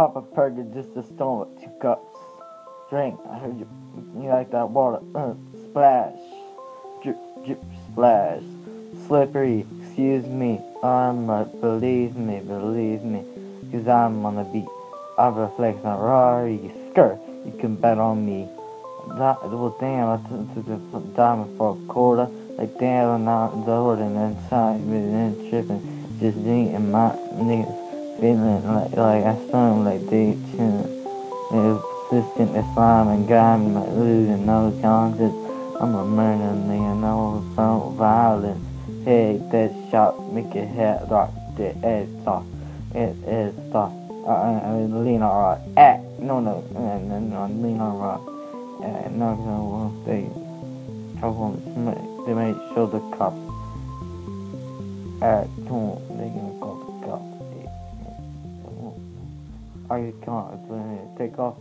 Pop a burger just a stone with two cups. Drink. I heard you. You like that water? Uh, splash. Drip, drip, splash. Slippery. Excuse me. I'm uh, believe me, believe me. Cause I'm on the beat. I reflect on Rari. Skirt. You can bet on me. That, well, damn, I took, took the diamond for a quarter. Like, damn, I'm not the holding inside, but then tripping. Just eating my niggas feeling like, like I stung like they chin. It's persistent, it's slime and grimy, like losing no conscience. I'm a murder nigga, no phone violence. Hey, that shot, make your head rock, the edge soft. It is soft. I, I lean on rock. Act. No, no, no, no, no, lean on rock. Uh, no, no, they, I want they may show the cops. Act, don't, I can't, uh, take off.